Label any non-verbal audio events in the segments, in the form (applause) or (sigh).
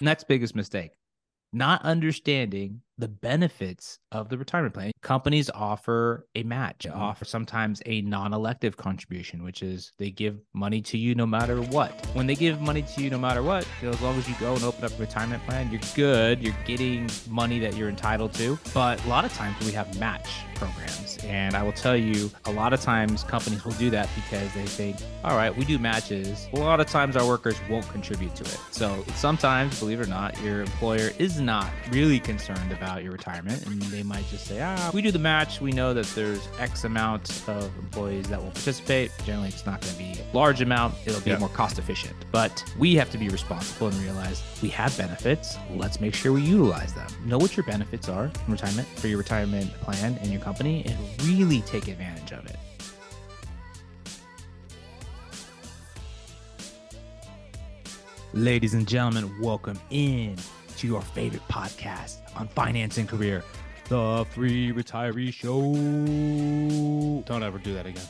Next biggest mistake not understanding the benefits of the retirement plan. Companies offer a match, Mhm. offer sometimes a non-elective contribution, which is they give money to you no matter what. When they give money to you no matter what, as long as you go and open up a retirement plan, you're good. You're getting money that you're entitled to. But a lot of times we have match programs. And I will tell you, a lot of times companies will do that because they think, all right, we do matches. A lot of times our workers won't contribute to it. So sometimes, believe it or not, your employer is not really concerned about your retirement. And they might just say, ah, we do the match. We know that there's X amount of employees that will participate. Generally, it's not going to be a large amount. It'll be Yeah. more cost efficient. But we have to be responsible and realize we have benefits. Let's make sure we utilize them. Know what your benefits are in retirement for your retirement plan and your company and really take advantage of it. Ladies and gentlemen, welcome in to your favorite podcast on finance and career, the Free Retiree Show. Don't ever do that again.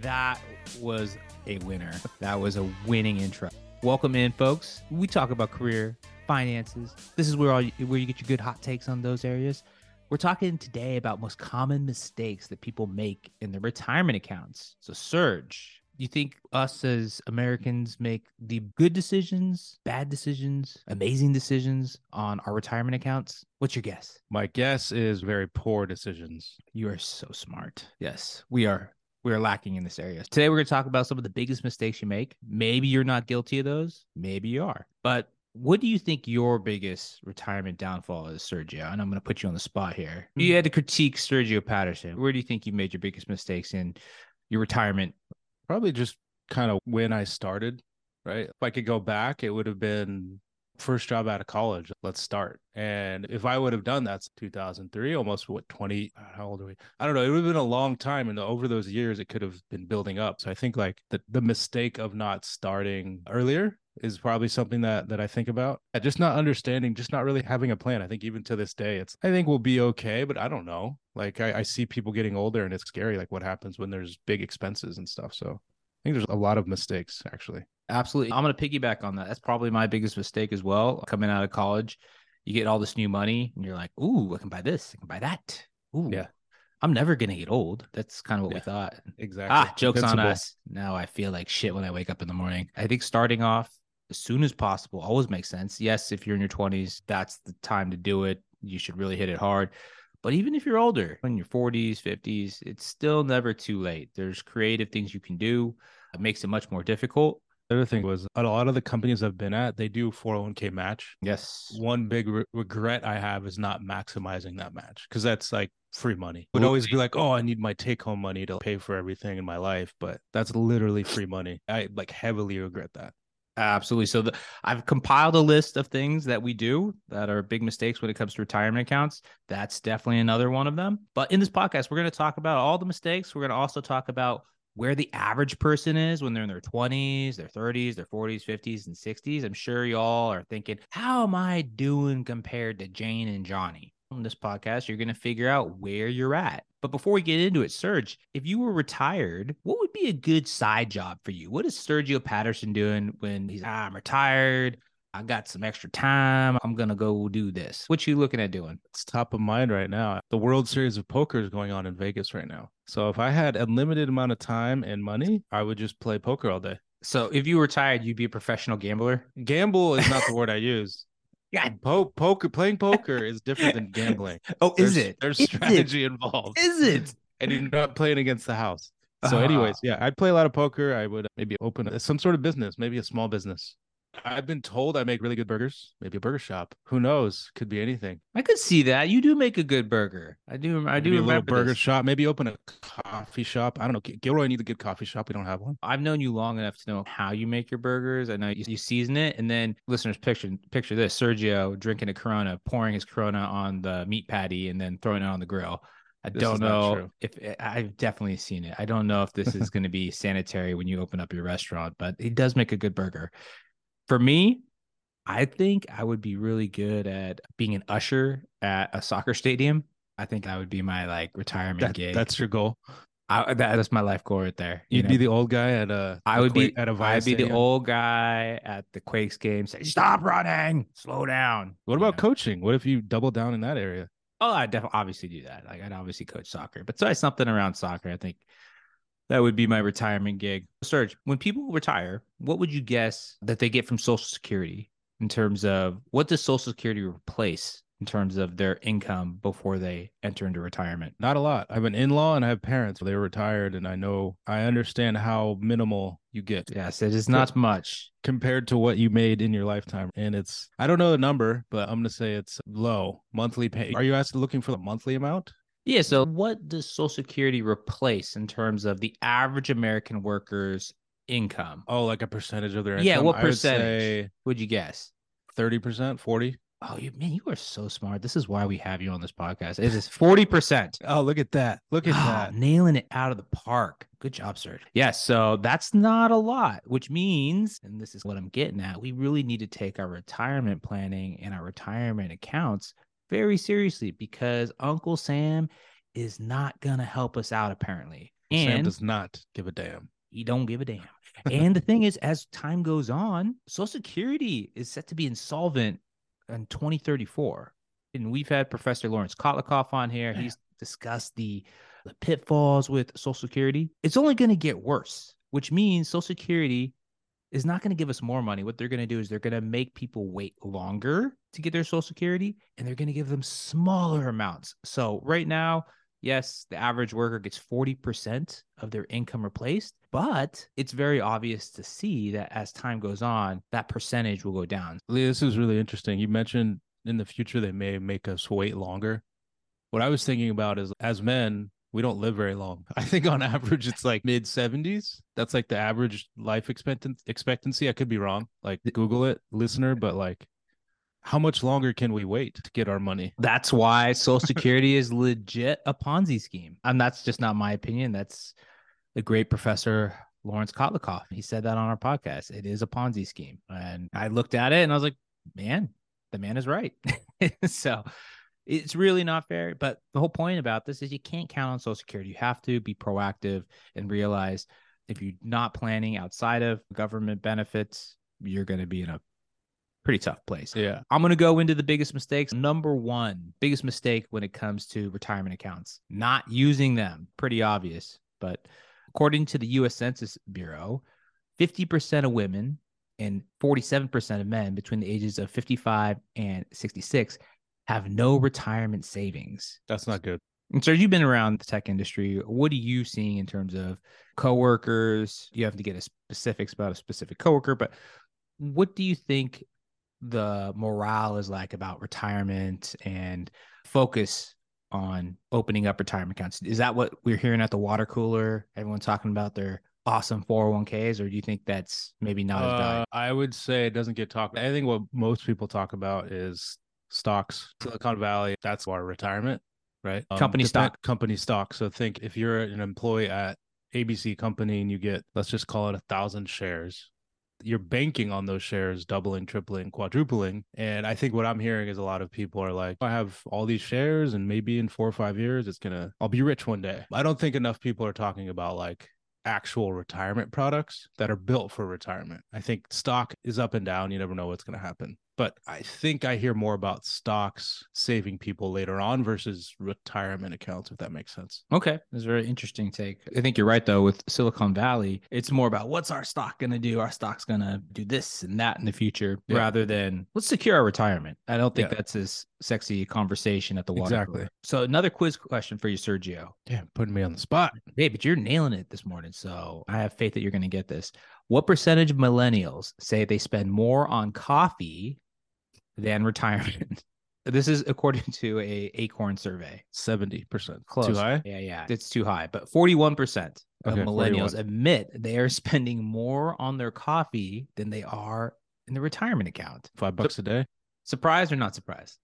That was a winner. That was a winning intro. Welcome in, folks. We talk about career, finances. This is where all you, where you get your good hot takes on those areas. We're talking today about most common mistakes that people make in their retirement accounts. So, Serge, you think us as Americans make the good decisions, bad decisions, amazing decisions on our retirement accounts? What's your guess? My guess is very poor decisions. You are so smart. Yes, we are. We are lacking in this area. Today, we're going to talk about some of the biggest mistakes you make. Maybe you're not guilty of those. Maybe you are. But what do you think your biggest retirement downfall is, Sergio? And I'm going to put you on the spot here. You hmm. had to critique Sergio Patterson. Where do you think you made your biggest mistakes in your retirement? Probably just kind of when I started, right? If I could go back, it would have been first job out of college. Let's start. And if I would have done that 2003, almost what 20, how old are we? I don't know. It would have been a long time. And over those years, it could have been building up. So I think like the, the mistake of not starting earlier is probably something that that I think about. Yeah, Just not understanding, just not really having a plan. I think even to this day, it's I think we'll be okay, but I don't know. Like I, I see people getting older and it's scary, like what happens when there's big expenses and stuff. So I think there's a lot of mistakes actually. Absolutely. I'm going to piggyback on that. That's probably my biggest mistake as well. Coming out of college, you get all this new money and you're like, ooh, I can buy this, I can buy that. Ooh, Yeah. I'm never going to get old. That's kind of what we thought. Exactly. Ah, jokes on us. Now I feel like shit when I wake up in the morning. I think starting off as soon as possible always makes sense. Yes, if you're in your 20s, that's the time to do it. You should really hit it hard. But even if you're older, in your 40s, 50s, it's still never too late. There's creative things you can do. It makes it much more difficult. The other thing was a lot of the companies I've been at, they do 401k match. Yes. One big re- regret I have is not maximizing that match because that's like free money. Would Would always be like, oh, I need my take home money to pay for everything in my life, but that's literally free money. I like heavily regret that. Absolutely. So the, I've compiled a list of things that we do that are big mistakes when it comes to retirement accounts. That's definitely another one of them. But in this podcast, we're going to talk about all the mistakes. We're going to also talk about where the average person is when they're in their 20s, their 30s, their 40s, 50s, and 60s. I'm sure y'all are thinking, how am I doing compared to Jane and Johnny? On this podcast, you're going to figure out where you're at. But before we get into it, Serge, if you were retired, what would be a good side job for you? What is Sergio Patterson doing when he's, ah, I'm retired? I got some extra time. I'm going to go do this. What you looking at doing? It's top of mind right now. The World Series of Poker is going on in Vegas right now. So if I had a limited amount of time and money, I would just play poker all day. So if you were retired, you'd be a professional gambler? Gamble is not the word I use. God, Po- poker playing poker is different than gambling. (laughs) oh, is it? There's Is it? strategy involved. Is it? (laughs) and you're not playing against the house. So, Ah. anyways, yeah, I'd play a lot of poker. I would maybe open some sort of business, maybe a small business. I've been told I make really good burgers, maybe a burger shop. Who knows? Could be anything. I could see that. You do make a good burger. I do. I do Maybe a little burger this. shop, maybe open a coffee shop. I don't know. Gilroy needs a good coffee shop. We don't have one. I've known you long enough to know how you make your burgers. I know you, you season it, and then listeners picture picture this: Sergio drinking a Corona, pouring his Corona on the meat patty, and then throwing it on the grill. I This don't know if I've definitely seen it. I don't know if this is (laughs) going to be sanitary when you open up your restaurant, but he does make a good burger. For me, I think I would be really good at being an usher at a soccer stadium. I think that would be my like retirement That- gig. that's your goal. I, that, that's my life goal right there. you You'd know? be the old guy at a. I would be Quake- at a I'd Vice be the old guy at the Quakes game saying, "Stop running, slow down." What you about know? coaching? What if you double down in that area? Oh, I definitely obviously do that. Like I'd obviously coach soccer, but try something around soccer. I think that would be my retirement gig. Serge, when people retire, what would you guess that they get from Social Security in terms of what does Social Security replace in terms of their income before they enter into retirement? Not a lot. I have an in-law and I have parents. They're retired, and I know I understand how minimal you get Yes, it is not much. compared to what you made in your lifetime. And it's I don't know the number, but I'm gonna say it's low monthly pay. Are you asking looking for the monthly amount? Yeah. So, what does Social Security replace in terms of the average American worker's income? Oh, like a percentage of their income. Yeah, what I would percentage? say Would you guess? thirty percent, forty. Oh, you man, you are so smart. This is why we have you on this podcast. It is forty percent. Oh, look at that! Look at Oh, that. nailing it out of the park. Good job, sir. Yes, so that's not a lot, which means, and this is what I'm getting at, we really need to take our retirement planning and our retirement accounts very seriously because Uncle Sam is not gonna help us out apparently. Sam does not give a damn. he don't give a damn. (laughs) and the thing is, as time goes on, Social Security is set to be insolvent in 2034. And we've had Professor Lawrence Kotlikoff on here. He's discussed the, the pitfalls with Social Security. It's only going to get worse, which means Social Security is not going to give us more money. What they're going to do is they're going to make people wait longer to get their Social Security, and they're going to give them smaller amounts. So right now, yes, the average worker gets 40% of their income replaced, but it's very obvious to see that as time goes on, that percentage will go down. Lee, this is really interesting. You mentioned in the future they may make us wait longer. What I was thinking about is as men, we don't live very long. (laughs) I think on average it's like mid 70s. That's like the average life expectan- expectancy. I could be wrong. Like Google it, listener, but like how much longer can we wait to get our money? That's why Social (laughs) Security is legit a Ponzi scheme. And that's just not my opinion. That's the great professor Lawrence Kotlikoff. He said that on our podcast. It is a Ponzi scheme. And I looked at it and I was like, man, the man is right. (laughs) so it's really not fair. But the whole point about this is you can't count on Social Security. You have to be proactive and realize if you're not planning outside of government benefits, you're going to be in a pretty tough place. Yeah. I'm going to go into the biggest mistakes. Number one, biggest mistake when it comes to retirement accounts, not using them. Pretty obvious. But according to the US Census Bureau, 50% of women and 47% of men between the ages of 55 and 66 have no retirement savings. That's not good. And so you've been around the tech industry. What are you seeing in terms of coworkers? You have to get a specifics about a specific coworker, but what do you think the morale is like about retirement and focus on opening up retirement accounts? Is that what we're hearing at the water cooler? Everyone talking about their awesome 401ks, or do you think that's maybe not as Uh. I would say it doesn't get talked. I think what most people talk about is stocks. Silicon Valley, that's our retirement, right? Um, Company stock. Company stock. So think if you're an employee at ABC company and you get, let's just call it a thousand shares, you're banking on those shares doubling, tripling, quadrupling. And I think what I'm hearing is a lot of people are like, I have all these shares and maybe in four or five years, it's to, I'll be rich one day. I don't think enough people are talking about like actual retirement products that are built for retirement. I think stock is up and down. You never know what's going to happen. But I think I hear more about stocks saving people later on versus retirement accounts, if that makes sense. Okay, that's a very interesting take. I think you're right though. With Silicon Valley, it's more about what's our stock going to do. Our stock's going to do this and that in the future, Yeah. rather than let's secure our retirement. I don't think Yeah. that's as sexy conversation at the water Exactly. cooler. So another quiz question for you, Sergio. Yeah, putting me on the spot. Hey, but you're nailing it this morning, so I have faith that you're going to get this. What percentage of millennials say they spend more on coffee than (laughs) retirement? this is according to a Acorn survey. 70%. Close. Too high? Yeah, yeah. It's too high. But 41% of Okay, millennials 41. admit they are spending more on their coffee than they are in the retirement account. Five bucks a day. Surprised or not surprised?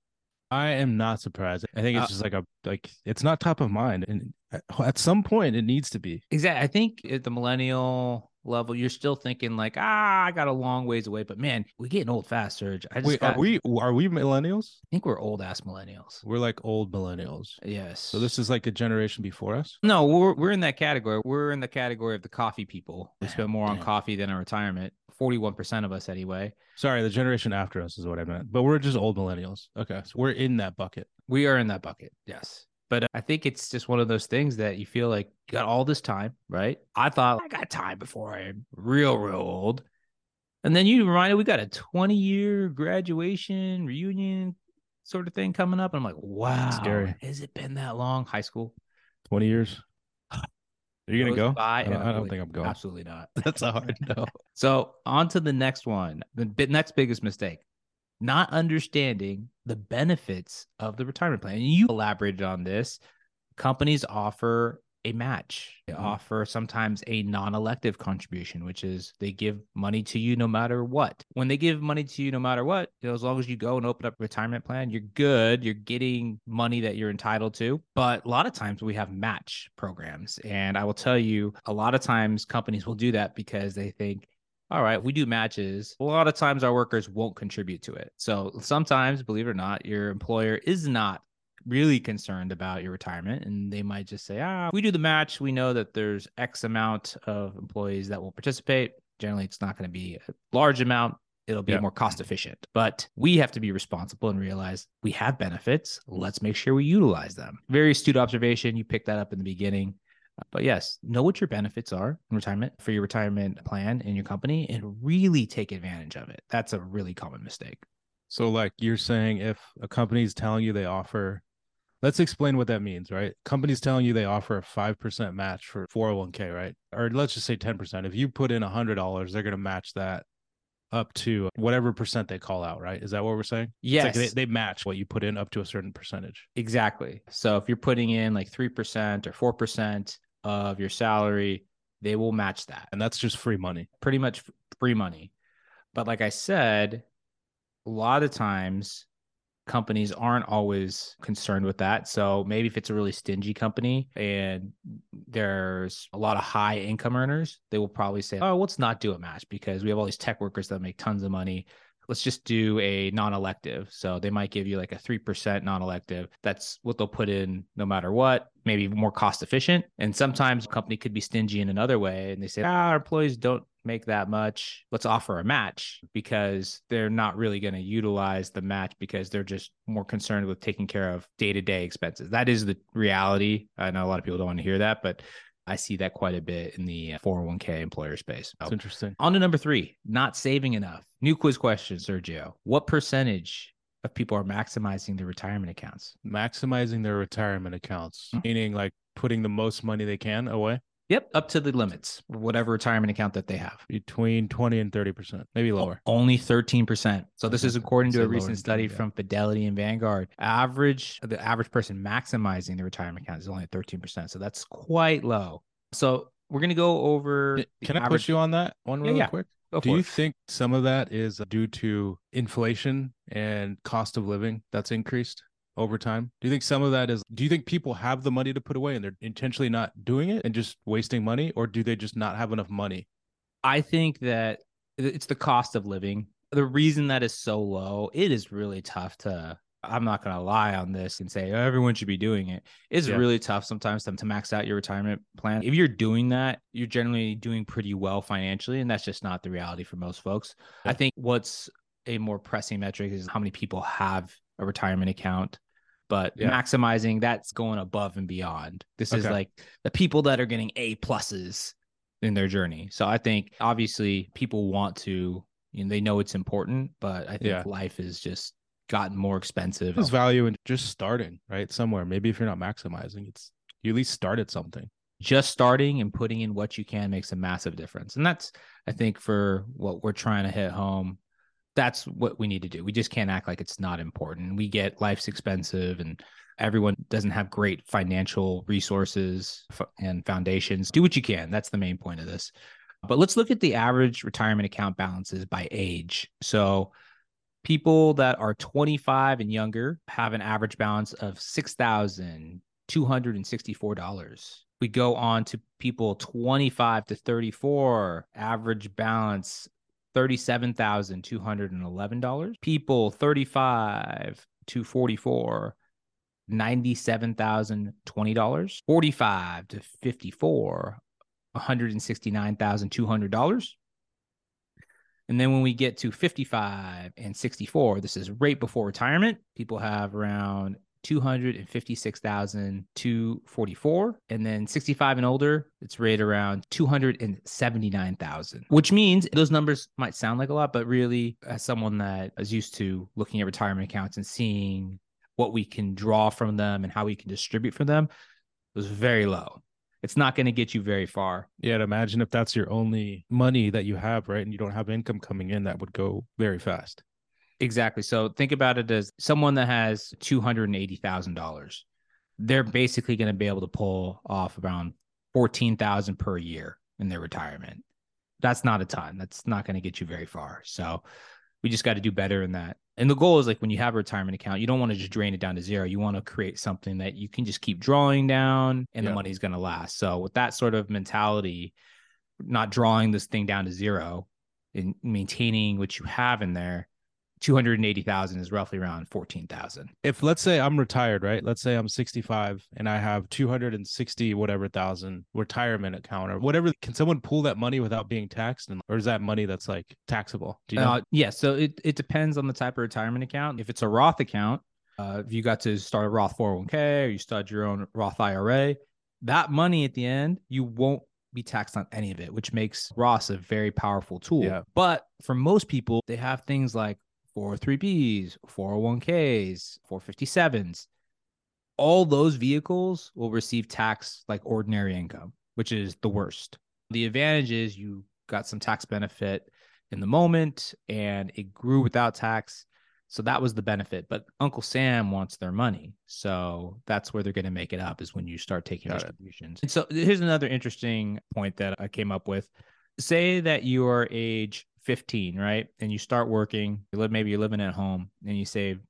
I am not surprised. I think it's Uh, just like a like it's not top of mind, and at- at some point it needs to be. Exactly. I think the millennial level, you're still thinking like, ah, I got a long ways away. But man, we getting old fast, Serge. I just Wait, got- are we are we millennials? I think we're old ass millennials. We're like old millennials. Yes. So this is like a generation before us. no, we're we're in that category. We're in the category of the coffee people. We spend more on coffee than on retirement. Forty-one percent of us, anyway. Sorry, the generation after us is what I meant. But we're just old millennials. Okay, so we're in that bucket. We are in that bucket. Yes. But uh, I think it's just one of those things that you feel like you got all this time, right? I thought I got time before I'm real, real old. And then you reminded we got a 20 year graduation reunion sort of thing coming up. And I'm like, wow, Scary. has it been that long? High school. Twenty years. Are you gonna go? I don't, I don't think I'm going. Absolutely not. (laughs) That's a hard (laughs) no. So on to the next one. The next biggest mistake. Not understanding the benefits of the retirement plan. And you elaborated on this. Companies offer a match. They Mhm. offer sometimes a non-elective contribution, which is they give money to you no matter what. When they give money to you no matter what, you know, as long as you go and open up a retirement plan, you're good. You're getting money that you're entitled to. But a lot of times we have match programs. And I will tell you, a lot of times companies will do that because they think, all right, we do matches. A lot of times our workers won't contribute to it. So sometimes, believe it or not, your employer is not really concerned about your retirement and they might just say, ah, we do the match. We know that there's X amount of employees that will participate. Generally, it's not going to be a large amount. It'll be Yeah. more cost efficient. But we have to be responsible and realize we have benefits. Let's make sure we utilize them. Very astute observation. You picked that up in the beginning. But yes, know what your benefits are in retirement for your retirement plan in your company and really take advantage of it. That's a really common mistake. So, like you're saying, if a company is telling you they offer, let's explain what that means, right? Company's telling you they offer a 5% match for 401k, right? Or let's just say 10%. If you put in $100, they're going to match that up to whatever percent they call out, right? Is that what we're saying? It's Yes, like they, they match what you put in up to a certain percentage. exactly. So if you're putting in like 3% or 4% of your salary, they will match that. And that's just free money. pretty much free money. But like I said, a lot of times companies aren't always concerned with that. So maybe if it's a really stingy company and there's a lot of high income earners, they will probably say, "Oh, let's not do a match because we have all these tech workers that make tons of money." Let's just do a non-elective. So they might give you like a 3% non-elective. That's what they'll put in no matter what, maybe more cost efficient. And sometimes a company could be stingy in another way and they say, ah, our employees don't make that much. Let's offer a match because they're not really going to utilize the match because they're just more concerned with taking care of day-to-day expenses. That is the reality. I know a lot of people don't want to hear that, but I see that quite a bit in the uh, 401k employer space. It's interesting. On to number three, not saving enough. New quiz question, Sergio. What percentage of people are maximizing their retirement accounts? Maximizing their retirement accounts, Mhm. meaning like putting the most money they can away Yep, up to the limits, whatever retirement account that they have. between 20 and 30%, maybe lower. Only 13%. So this is according to a recent study yeah. from Fidelity and Vanguard. Average the average person maximizing their retirement account is only 13%. So that's quite low. So we're gonna go over Can I average- push you on that one Yeah, really yeah. quick? Go Do you it. think some of that is due to inflation and cost of living that's increased over time? Do you think some of that is do you think people have the money to put away and they're intentionally not doing it and just wasting money or do they just not have enough money? I think that it's the cost of living. The reason that is so low, it is really tough to. I'm not going to lie on this and say "Oh, everyone should be doing it. It's Yeah. really tough sometimes to, to max out your retirement plan. If you're doing that, you're generally doing pretty well financially, and that's just not the reality for most folks. I think what's a more pressing metric is how many people have a retirement account. But Yeah. maximizing that's going above and beyond. This is like the people that are getting A pluses in their journey. So I think obviously people want to, you know, they know it's important, but I think Yeah. life has just gotten more expensive. There's value in just starting, right? Somewhere. Maybe if you're not maximizing, it's you at least started something. Just starting and putting in what you can makes a massive difference. And that's, I think, for what we're trying to hit home. That's what we need to do. We just can't act like it's not important. We get life's expensive and everyone doesn't have great financial resources and foundations. Do what you can. That's the main point of this. But let's look at the average retirement account balances by age. So people that are 25 and younger have an average balance of $6,264. We go on to people 25 to 34, average balance $37,211. People 35 to 44, $97,020. 45 to 54, $169,200. And then when we get to 55 and 64, this is right before retirement, people have around 256,244. And then 65 and older, it's right around 279,000, which means those numbers might sound like a lot, but really, as someone that is used to looking at retirement accounts and seeing what we can draw from them and how we can distribute from them, it was very low it's not going to get you very far. Yeah, and imagine if that's your only money that you have, right? And you don't have income coming in, that would go very fast. Exactly. So think about it as someone that has $280,000. They're basically going to be able to pull off around 14,000 per year in their retirement. That's not a ton. That's not going to get you very far. So we just got to do better in that. And the goal is like when you have a retirement account, you don't want to just drain it down to zero. You want to create something that you can just keep drawing down and yeah. the money's going to last. So with that sort of mentality, not drawing this thing down to zero and maintaining what you have in there, 280,000 is roughly around 14,000. If let's say I'm retired, right? Let's say I'm 65 and I have 260 whatever thousand retirement account or whatever. Can someone pull that money without being taxed? And, or is that money that's like taxable? Do you know? Uh, yeah. So it, it depends on the type of retirement account. If it's a Roth account, uh, if you got to start a Roth 401k or you start your own Roth IRA, that money at the end, you won't be taxed on any of it, which makes Roth a very powerful tool. Yeah. But for most people, they have things like 403bs, 401ks, 457s. All those vehicles will receive tax like ordinary income, which is the worst. The advantage is you got some tax benefit in the moment and it grew without tax. So that was the benefit. But Uncle Sam wants their money. So that's where they're going to make it up is when you start taking got distributions. And so here's another interesting point that I came up with. Say that you are age 15, right? And you start working, you live, maybe you're living at home and you save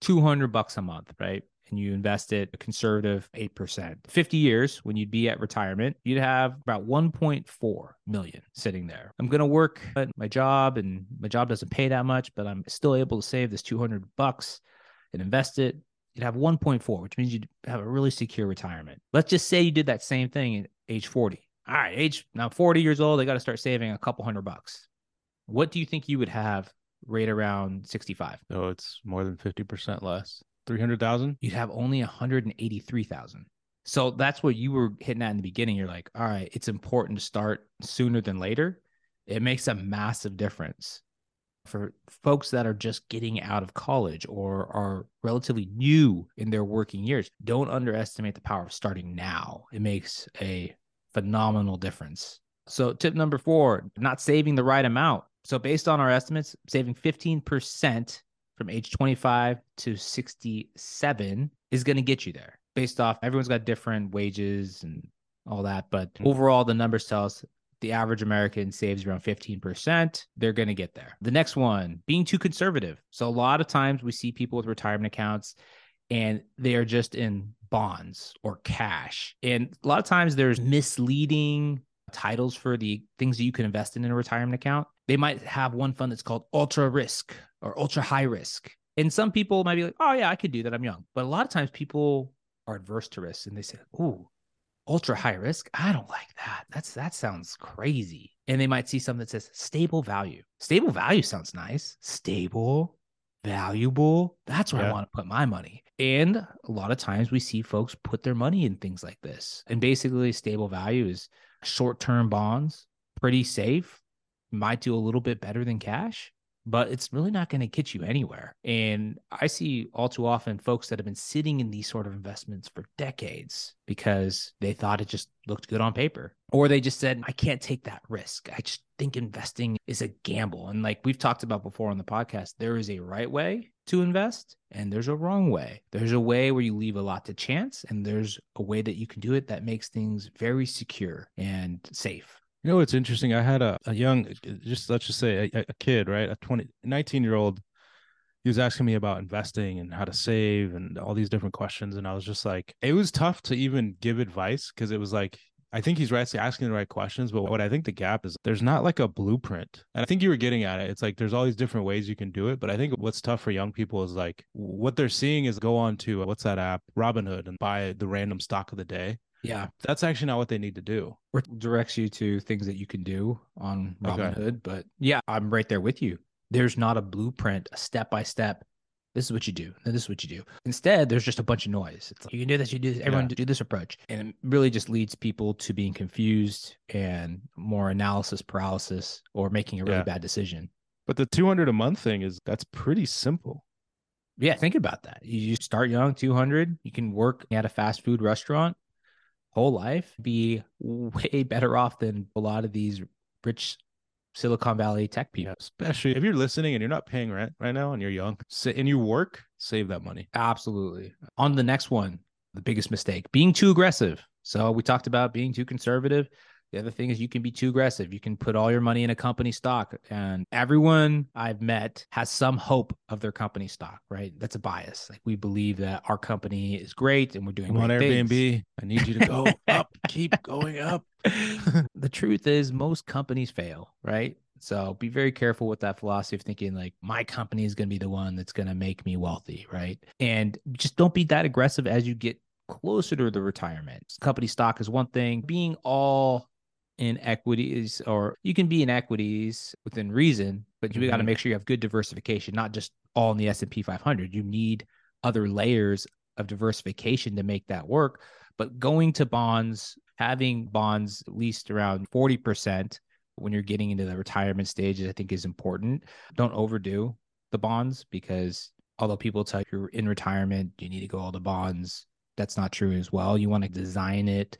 200 bucks a month, right? And you invest it a conservative 8%. 50 years when you'd be at retirement, you'd have about 1.4 million sitting there. I'm going to work at my job and my job doesn't pay that much, but I'm still able to save this 200 bucks and invest it. You'd have 1.4, which means you'd have a really secure retirement. Let's just say you did that same thing at age 40. All right, age now 40 years old, they got to start saving a couple hundred bucks what do you think you would have right around 65? Oh, it's more than 50% less. 300,000? You'd have only 183,000. So that's what you were hitting at in the beginning. You're like, all right, it's important to start sooner than later. It makes a massive difference for folks that are just getting out of college or are relatively new in their working years. Don't underestimate the power of starting now. It makes a phenomenal difference. So, tip number four, not saving the right amount. So, based on our estimates, saving 15% from age 25 to 67 is going to get you there based off everyone's got different wages and all that. But mm-hmm. overall, the numbers tell us the average American saves around 15%. They're going to get there. The next one, being too conservative. So, a lot of times we see people with retirement accounts and they are just in bonds or cash. And a lot of times there's misleading titles for the things that you can invest in in a retirement account. They might have one fund that's called ultra risk or ultra high risk. And some people might be like, oh, yeah, I could do that. I'm young. But a lot of times people are adverse to risk and they say, oh, ultra high risk. I don't like that. That's that sounds crazy. And they might see something that says stable value. Stable value sounds nice. Stable, valuable. That's where yeah. I want to put my money. And a lot of times we see folks put their money in things like this. And basically, stable value is short term bonds, pretty safe, might do a little bit better than cash, but it's really not going to get you anywhere. And I see all too often folks that have been sitting in these sort of investments for decades because they thought it just looked good on paper, or they just said, I can't take that risk. I just think investing is a gamble. And like we've talked about before on the podcast, there is a right way to invest and there's a wrong way. There's a way where you leave a lot to chance and there's a way that you can do it that makes things very secure and safe. You know it's interesting? I had a, a young, just let's just say a, a kid, right? A 20, 19 year old he was asking me about investing and how to save and all these different questions. And I was just like, it was tough to even give advice because it was like, I think he's right asking the right questions, but what I think the gap is there's not like a blueprint. And I think you were getting at it. It's like there's all these different ways you can do it. But I think what's tough for young people is like what they're seeing is go on to uh, what's that app, Robinhood, and buy the random stock of the day. Yeah. That's actually not what they need to do. Or directs you to things that you can do on Robinhood. Okay. But yeah, I'm right there with you. There's not a blueprint, a step by step this is what you do. This is what you do. Instead, there's just a bunch of noise. It's like, you can do this, you do this, everyone yeah. do this approach. And it really just leads people to being confused and more analysis paralysis or making a really yeah. bad decision. But the 200 a month thing is that's pretty simple. Yeah, think about that. You start young, 200. You can work at a fast food restaurant whole life, be way better off than a lot of these rich Silicon Valley tech people. Yeah, especially if you're listening and you're not paying rent right now and you're young sit and you work, save that money. Absolutely. On the next one, the biggest mistake being too aggressive. So we talked about being too conservative. The other thing is you can be too aggressive. You can put all your money in a company stock. And everyone I've met has some hope of their company stock, right? That's a bias. Like we believe that our company is great and we're doing on Airbnb. Things. I need you to go (laughs) up, keep going up. (laughs) the truth is most companies fail, right? So be very careful with that philosophy of thinking like my company is going to be the one that's going to make me wealthy, right? And just don't be that aggressive as you get closer to the retirement. Company stock is one thing. Being all in equities or you can be in equities within reason but you mm-hmm. got to make sure you have good diversification not just all in the S&P 500 you need other layers of diversification to make that work. But going to bonds having bonds at least around 40% when you're getting into the retirement stages i think is important. Don't overdo the bonds because although people tell you you're in retirement you need to go all the bonds that's not true as well. You want to design it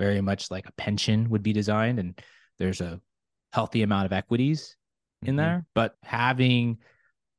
very much like a pension would be designed and there's a healthy amount of equities in mm-hmm. there but having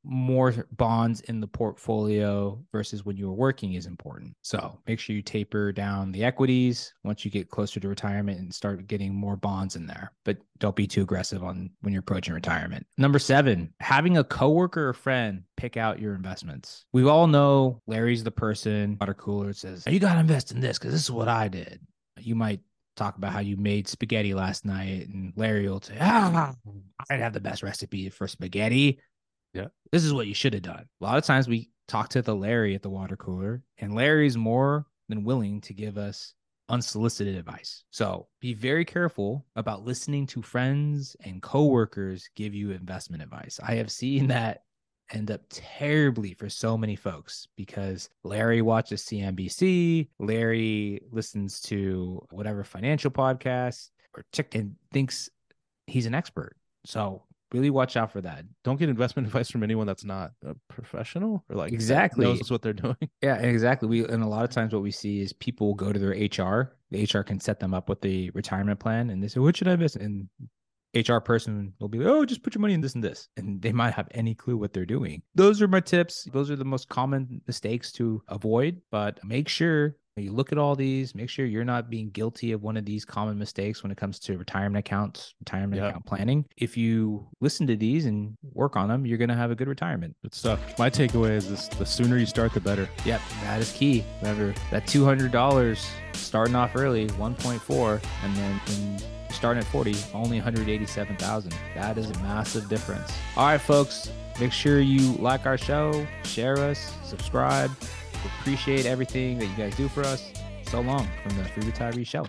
more bonds in the portfolio versus when you were working is important. So make sure you taper down the equities once you get closer to retirement and start getting more bonds in there. But don't be too aggressive on when you're approaching retirement. Number seven, having a coworker or friend pick out your investments. We all know Larry's the person water cooler says, You gotta invest in this because this is what I did you might talk about how you made spaghetti last night, and Larry will say, "Ah, I have the best recipe for spaghetti." Yeah, this is what you should have done. A lot of times we talk to the Larry at the water cooler, and Larry's more than willing to give us unsolicited advice. So be very careful about listening to friends and coworkers give you investment advice. I have seen (laughs) that end up terribly for so many folks because Larry watches CNBC, Larry listens to whatever financial podcast or chick and thinks he's an expert. So really watch out for that. Don't get investment (laughs) advice from anyone that's not a professional or like exactly knows what they're doing. (laughs) Yeah, exactly. We and a lot of times what we see is people go to their HR. The HR can set them up with the retirement plan, and they say, "What should I invest?" And HR person will be like, oh, just put your money in this and this. And they might have any clue what they're doing. Those are my tips. Those are the most common mistakes to avoid, but make sure you look at all these, make sure you're not being guilty of one of these common mistakes when it comes to retirement accounts, retirement account planning. If you listen to these and work on them, you're going to have a good retirement. Good stuff. My takeaway is this the sooner you start, the better. Yep, that is key. Remember that $200 starting off early, 1.4, and then starting at 40, only 187,000. That is a massive difference. All right, folks, make sure you like our show, share us, subscribe. We appreciate everything that you guys do for us. So long from the Free Retiree Show.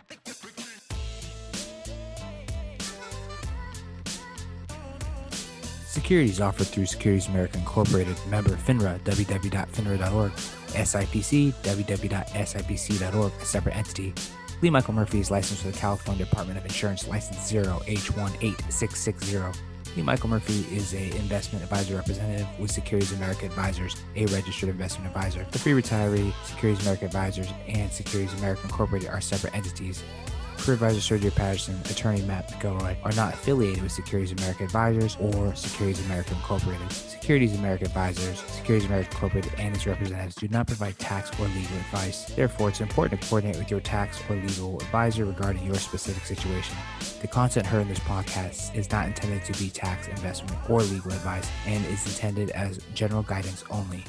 Securities offered through Securities America Incorporated, member FINRA, www.finra.org, SIPC, www.sipc.org, a separate entity. Lee Michael Murphy is licensed with the California Department of Insurance, license 0H18660. Lee Michael Murphy is a investment advisor representative with Securities America Advisors, a registered investment advisor. The Free Retiree, Securities America Advisors, and Securities America Incorporated are separate entities. Career Advisor Sergio Patterson, attorney Matt McElroy are not affiliated with Securities America Advisors or Securities America Incorporated. Securities America Advisors, Securities America Corporate and its representatives do not provide tax or legal advice. Therefore, it's important to coordinate with your tax or legal advisor regarding your specific situation. The content heard in this podcast is not intended to be tax, investment, or legal advice and is intended as general guidance only.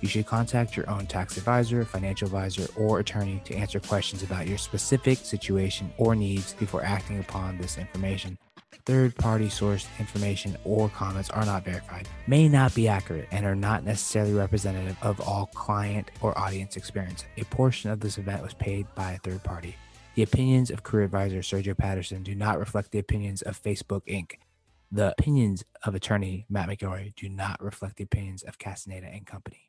You should contact your own tax advisor, financial advisor, or attorney to answer questions about your specific situation or needs before acting upon this information. Third party sourced information or comments are not verified, may not be accurate, and are not necessarily representative of all client or audience experience. A portion of this event was paid by a third party. The opinions of career advisor Sergio Patterson do not reflect the opinions of Facebook Inc. The opinions of attorney Matt McElroy do not reflect the opinions of Castaneda and Company.